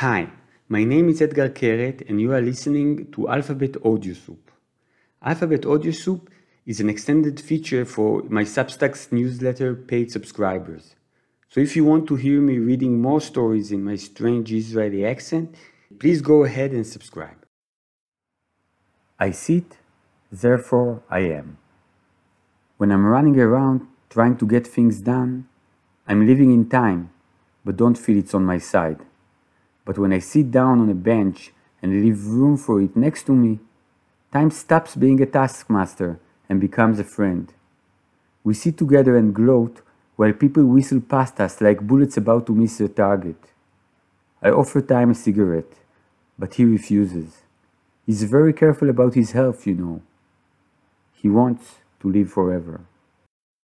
Hi, my name is Etgar Keret and you are listening to Alphabet Audio Soup. Alphabet Audio Soup is an extended feature for my Substack's newsletter paid subscribers. So if you want to hear me reading more stories in my strange Israeli accent, please go ahead and subscribe. I sit, therefore I am. When I'm running around trying to get things done, I'm living in time, but don't feel it's on my side. But when I sit down on a bench and leave room for it next to me, time stops being a taskmaster and becomes a friend. We sit together and gloat while people whistle past us like bullets about to miss their target. I offer time a cigarette, but he refuses. He's very careful about his health, you know. He wants to live forever.